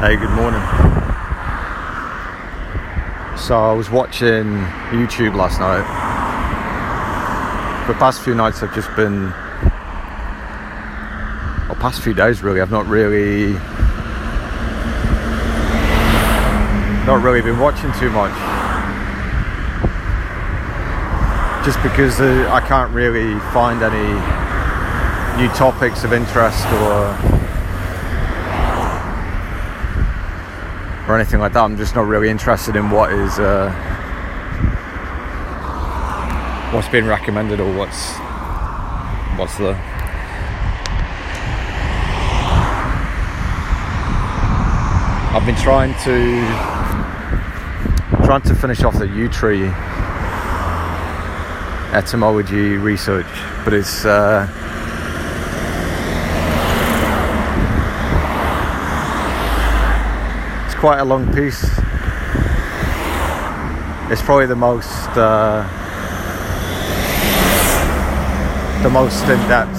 Hey, good morning. So I was watching YouTube last night. For the past few nights, I've just been, or past few days really, I've not really, not really been watching too much. Just because uh, I can't really find any new topics of interest or or anything like that. I'm just not really interested in what is uh, what's being recommended or what's what's the I've been trying to trying to finish off the yew tree etymology research, but it's uh, quite a long piece. It's probably the most uh, the most in depth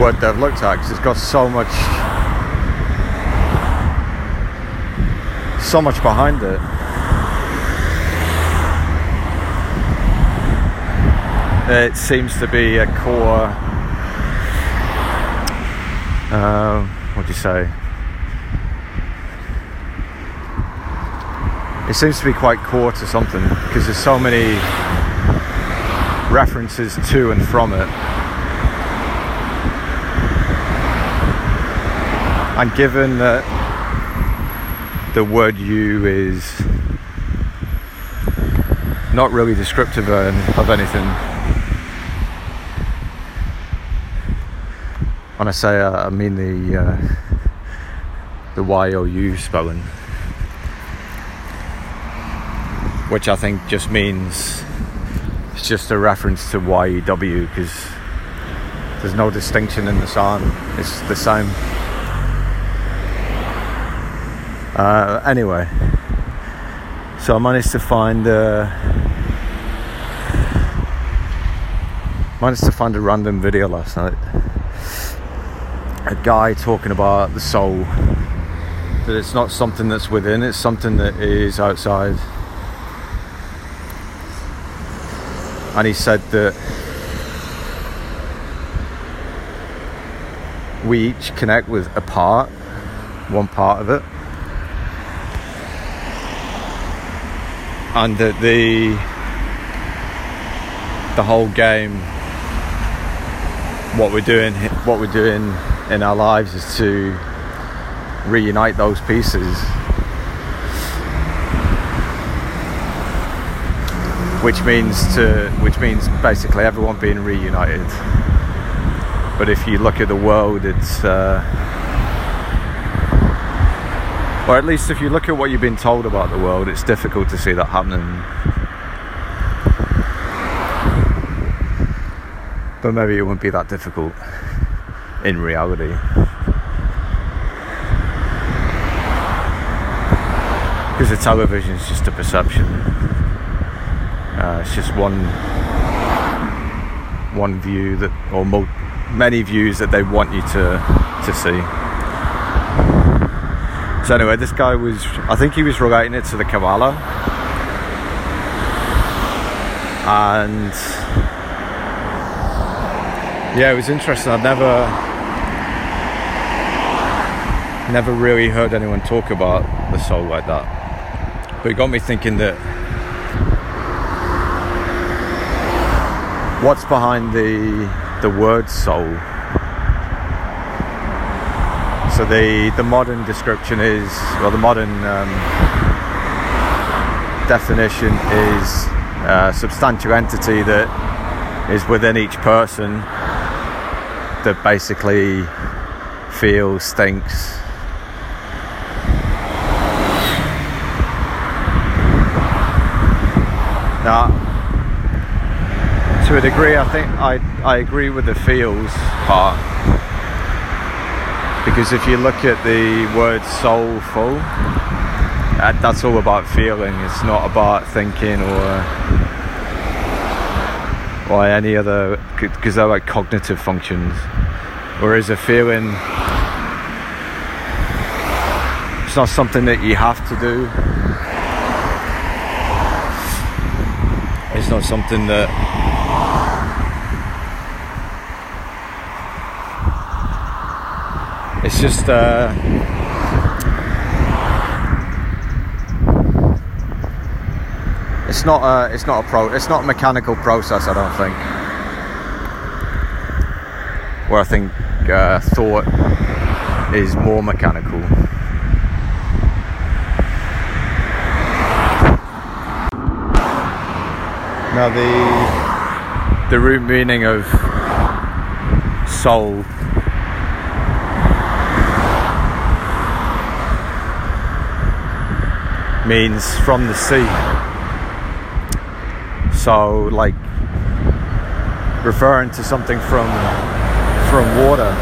word that I've looked at because it's got so much so much behind it. It seems to be a core. Um, what do you say? It seems to be quite core to something because there's so many references to and from it. And given that the word you is not really descriptive of anything, When I say uh, I mean the uh, the Y O U spelling, which I think just means it's just a reference to Y W because there's no distinction in the sound. It's the same. Uh, anyway, so I managed to find. Uh, managed to find a random video last night a guy talking about the soul. That it's not something that's within it's something that is outside. And he said that we each connect with a part one part of it. And that the the whole game what we're doing what we're doing in our lives is to reunite those pieces. Which means to which means basically everyone being reunited. But if you look at the world, it's uh, or at least if you look at what you've been told about the world, it's difficult to see that happening. But maybe it wouldn't be that difficult in reality. Because the television is just a perception. Uh, it's just one one view that, or mo- many views that they want you to to see. So anyway, this guy was, I think he was relating it to the Kabbalah, and yeah, it was interesting. I've never never really heard anyone talk about the soul like that. But it got me thinking that what's behind the the word soul? So the the modern description is, well, the modern um, definition is a substantial entity that is within each person that basically feels, thinks, To a degree, I think I, I agree with the feels part. Because if you look at the word soulful, that's all about feeling. It's not about thinking or or any other because they're like cognitive functions. Whereas a feeling It's not something that you have to do. It's not something that it's just uh, it's not a it's not a pro it's not a mechanical process I don't think. Where I think uh, thought is more mechanical now the the root meaning of soul means from the sea. So like referring to something from from water.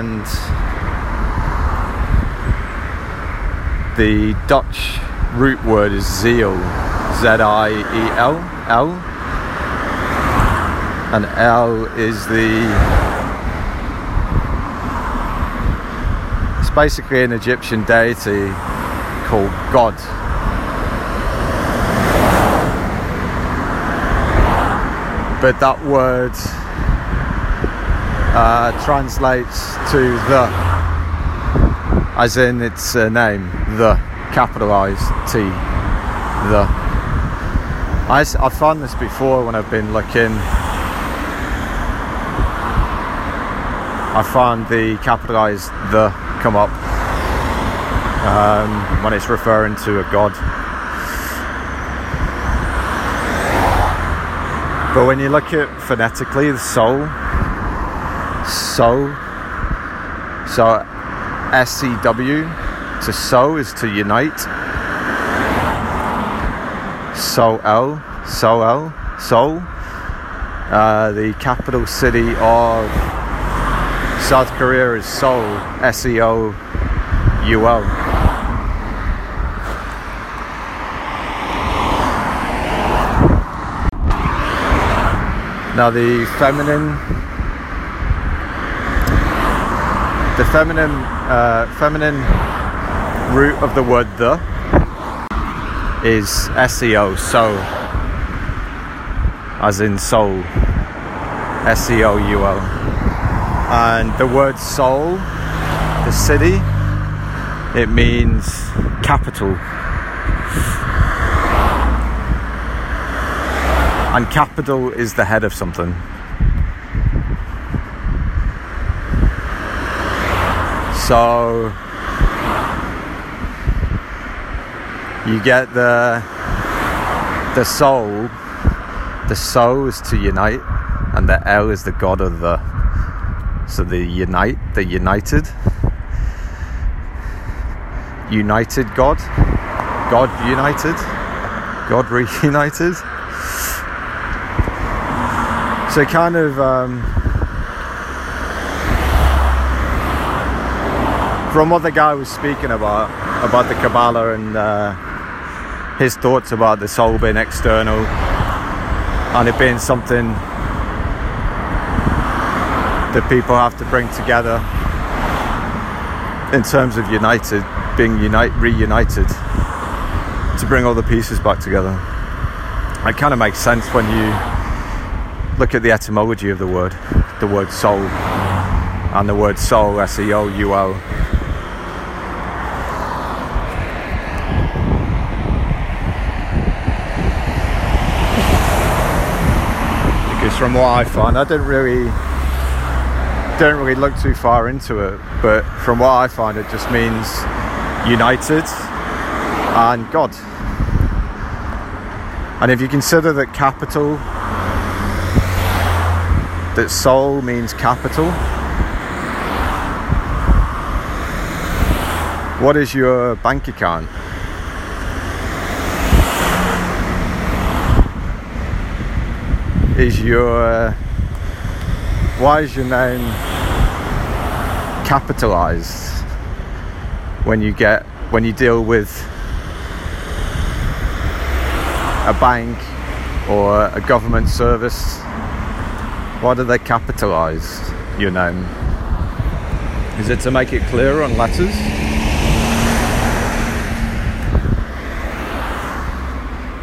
And the Dutch root word is ziel, Z I E L. L. And El is the. It's basically an Egyptian deity called God. But that word uh, translates to the, as in its uh, name, the, capitalized T, the. I, I've found this before when I've been looking. I found the capitalized the come up um, when it's referring to a god. But when you look at phonetically, the soul, so, so S C W to so is to unite. Seoul, Seoul, Seoul, uh, the capital city of South Korea is Seoul, S E O U L. Now the feminine, the feminine, uh, feminine root of the word the is SEO, so as in soul, S E O U L. And the word Seoul, the city, it means capital. And capital is the head of something. So you get the the soul. The soul is to unite and the El is the god of the so the unite the united. United God. God united. God reunited. So kind of um, from what the guy was speaking about about the Kabbalah and uh, his thoughts about the soul being external and it being something that people have to bring together in terms of united, being unite, reunited to bring all the pieces back together. It kind of makes sense when you look at the etymology of the word, the word soul, and the word Seoul, S E O U L from what I find. I didn't really don't really look too far into it, but from what I find, it just means united and God. And if you consider that capital, that soul means capital, what is your bank account? Is your uh, why is your name capitalized when you get when you deal with a bank or a government service, why do they capitalize your name? Is it to make it clearer on letters?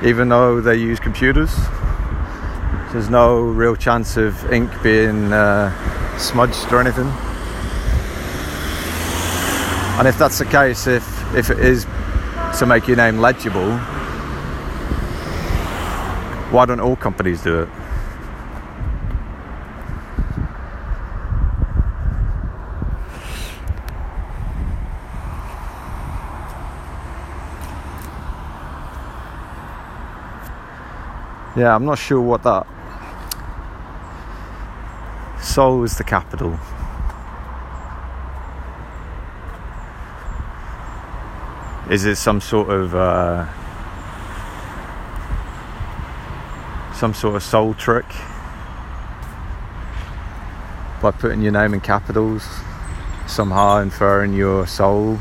Even though they use computers, there's no real chance of ink being uh, smudged or anything. And if that's the case, if if it is to make your name legible, why don't all companies do it? Yeah, I'm not sure what that. Seoul is the capital. Is it some sort of uh, some sort of soul trick by putting your name in capitals, somehow inferring your soul?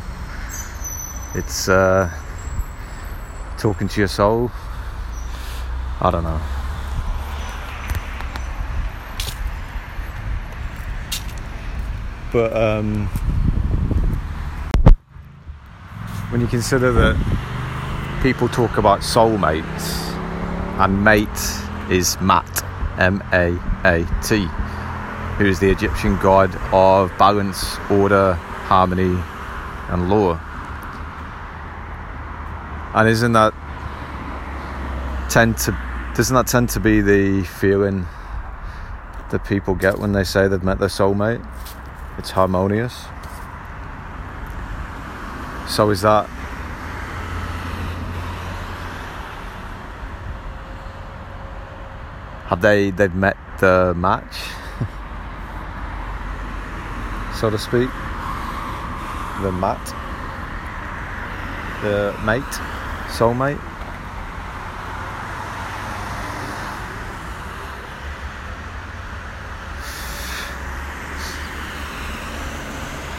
It's uh, talking to your soul. I don't know. But um, when you consider that people talk about soulmates and mate is Maat, M A A T, who is the Egyptian god of balance, order, harmony, and law. And isn't that tend to doesn't that tend to be the feeling that people get when they say they've met their soulmate? It's harmonious. So is that have they they've met the match so to speak the mat the mate soulmate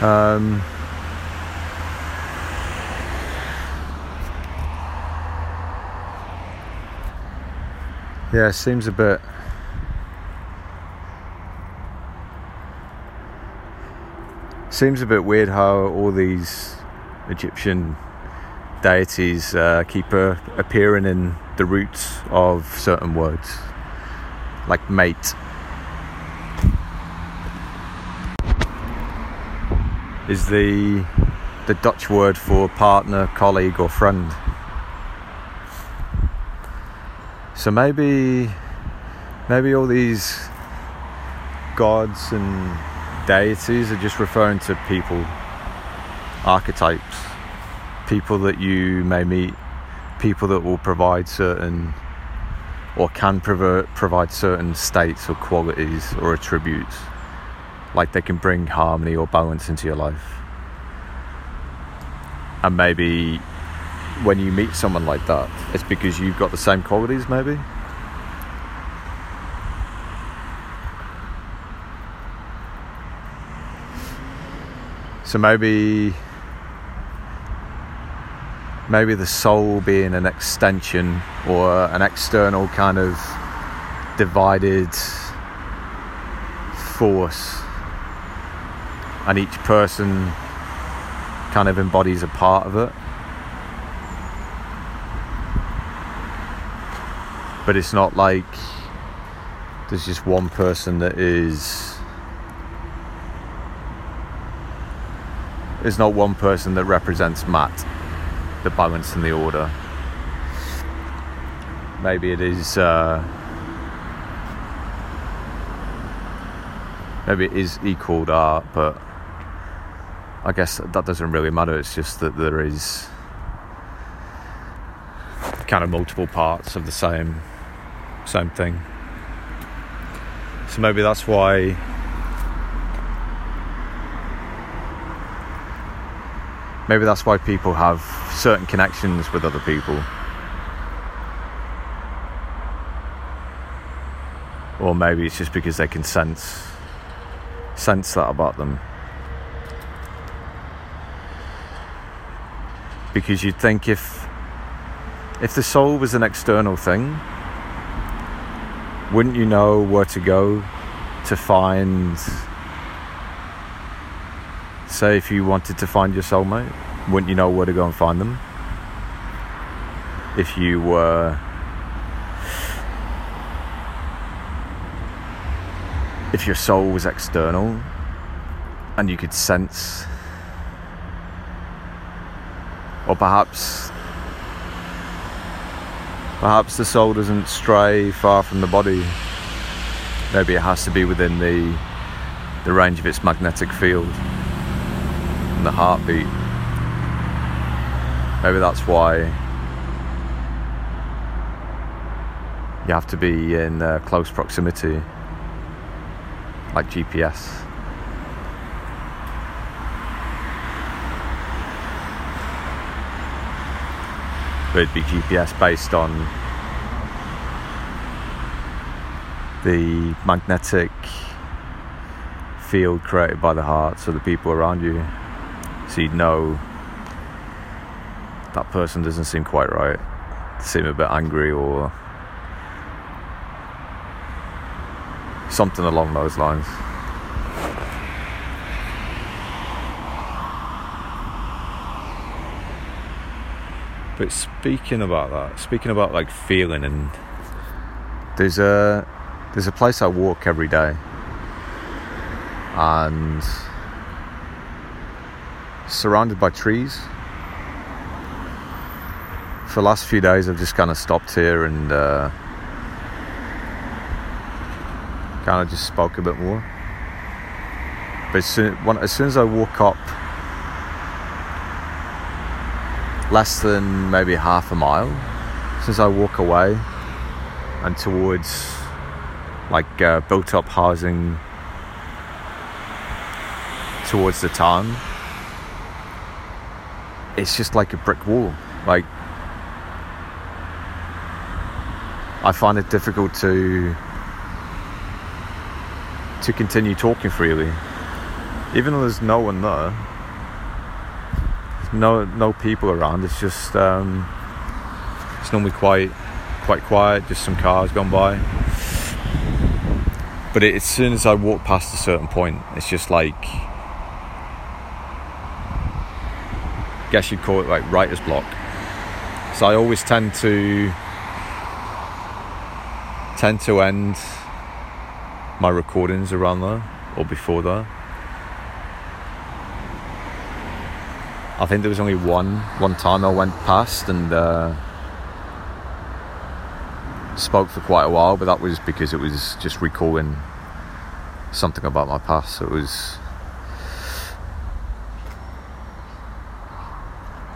Um, yeah, seems a bit. Seems a bit weird how all these Egyptian deities uh, keep uh, appearing in the roots of certain words, like mate is the the Dutch word for partner, colleague, or friend. So maybe maybe all these gods and deities are just referring to people, archetypes, people that you may meet, people that will provide certain or can provide certain states or qualities or attributes like they can bring harmony or balance into your life. And maybe when you meet someone like that, it's because you've got the same qualities, maybe. So maybe maybe the soul being an extension or an external kind of divided force and each person kind of embodies a part of it. But it's not like there's just one person that is. There's not one person that represents Maat, the balance and the order. Maybe it is. Uh, maybe it is equal art, but I guess that doesn't really matter. It's just that there is kind of multiple parts of the same same thing. So maybe that's why maybe that's why people have certain connections with other people. Or maybe it's just because they can sense sense that about them. Because you'd think if if the soul was an external thing, wouldn't you know where to go to find say if you wanted to find your soulmate wouldn't you know where to go and find them? If you were if your soul was external and you could sense or perhaps perhaps the soul doesn't stray far from the body. Maybe it has to be within the the range of its magnetic field and the heartbeat. Maybe that's why you have to be in uh, close proximity like GPS it'd be GPS based on the magnetic field created by the heart, so the people around you, so you'd know that person doesn't seem quite right, they seem a bit angry or something along those lines. But speaking about that, speaking about like feeling and there's a there's a place I walk every day and surrounded by trees. For the last few days I've just kind of stopped here and uh, kind of just spoke a bit more. But as soon, when, as soon as I walk up less than maybe half a mile since I walk away and towards like uh, built up housing towards the town it's just like a brick wall. Like I find it difficult to to continue talking freely. Even though there's no one there no no people around. It's just um, it's normally quite quite quiet. Just some cars gone by. But it, as soon as I walk past a certain point, it's just like I guess you'd call it like writer's block. So I always tend to tend to end my recordings around there or before there I think there was only one one time I went past and uh, spoke for quite a while, but that was because it was just recalling something about my past. So it was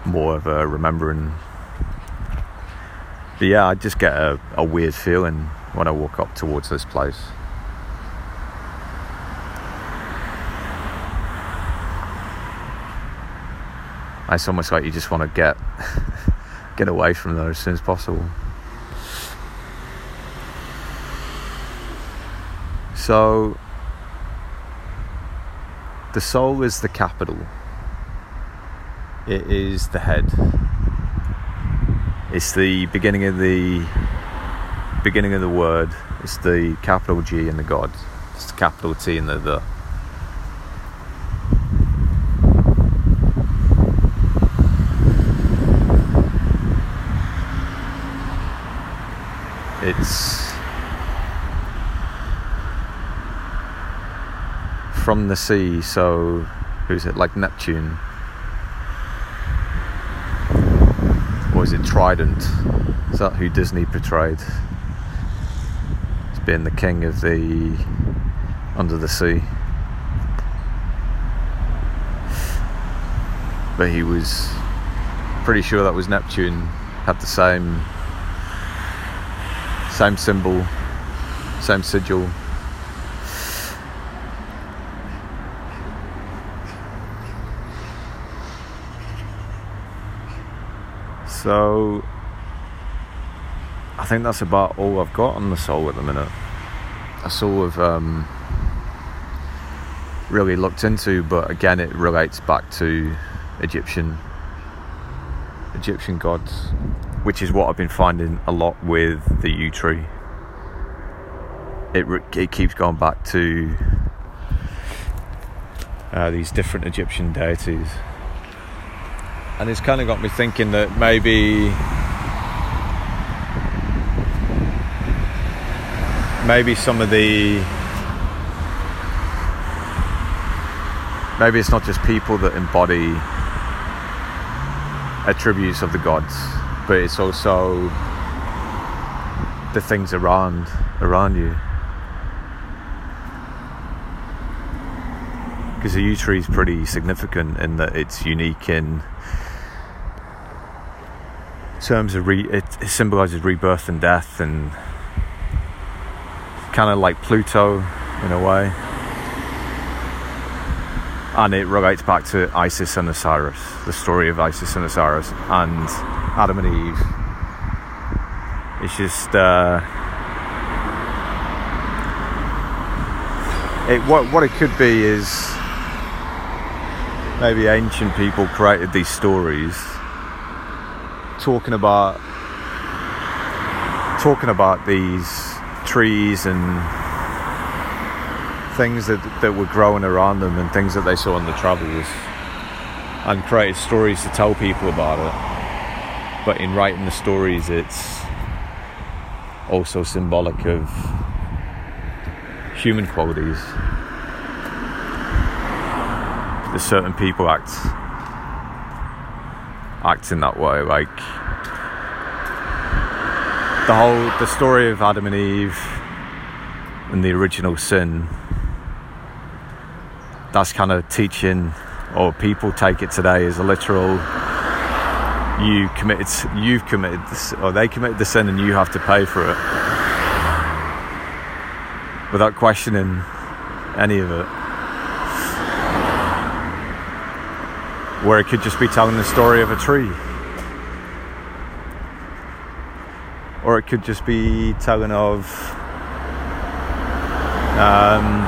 more of a remembering. But yeah, I just get a, a weird feeling when I walk up towards this place. It's almost like you just want to get get away from there as soon as possible. So the soul is the capital. It is the head. It's the beginning of the beginning of the word. It's the capital G and the God. It's the capital T and the the. It's from the sea, so who's it like Neptune? Or is it Triton? Is that who Disney portrayed? As being the king of the under the sea. But he was pretty sure that was Neptune, had the same same symbol, same sigil. So I think that's about all I've got on the soul at the minute. That's all I've um, really looked into, but again, it relates back to Egyptian Egyptian gods. Which is what I've been finding a lot with the yew tree. It it keeps going back to uh, these different Egyptian deities, and it's kind of got me thinking that maybe maybe some of the maybe it's not just people that embody attributes of the gods, but it's also the things around around you. Because the yew tree is pretty significant in that it's unique in terms of re- it, it symbolizes rebirth and death, and kind of like Pluto in a way and it relates back to Isis and Osiris, the story of Isis and Osiris, and Adam and Eve. It's just uh, it. What what it could be is maybe ancient people created these stories, talking about talking about these trees and things that, that were growing around them and things that they saw on the travels and created stories to tell people about it. But in writing the stories, it's also symbolic of human qualities. That certain people act act in that way, like the whole the story of Adam and Eve and the original sin that's kind of teaching, or people take it today as a literal. You committed, you've committed, this, or they committed the sin, and you have to pay for it, without questioning any of it. Where it could just be telling the story of a tree. Or it could just be telling of um,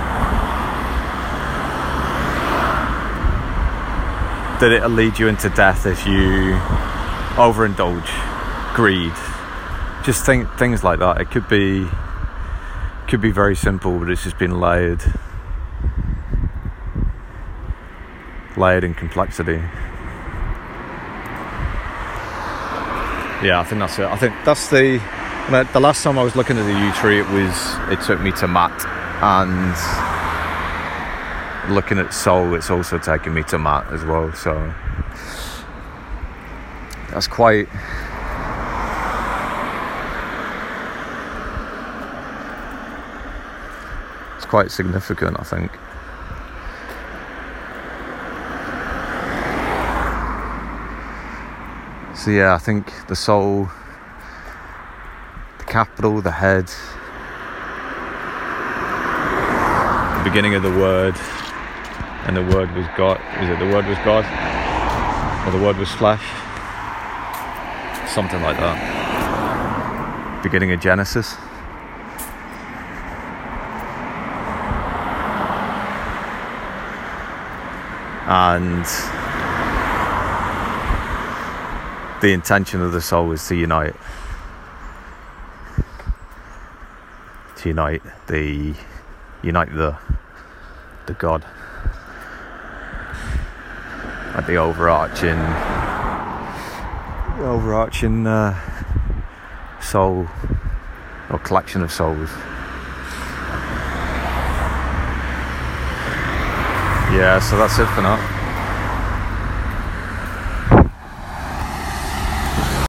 that it'll lead you into death if you overindulge, greed, just think things like that. It could be could be very simple, but it's just been layered, layered in complexity. Yeah, I think that's it. I think that's the. The last time I was looking at the yew tree, it was it took me to Maat, and looking at soul, it's also taken me to Maat as well. So that's quite. It's quite significant, I think. So yeah, I think the soul, the capital, the head, the beginning of the word, and the word was God. Is it the word was God? Or the word was flesh? Something like that. Beginning of Genesis. And the intention of the soul is to unite. To unite the unite the the God at the overarching overarching uh, soul or collection of souls. Yeah, so that's it for now.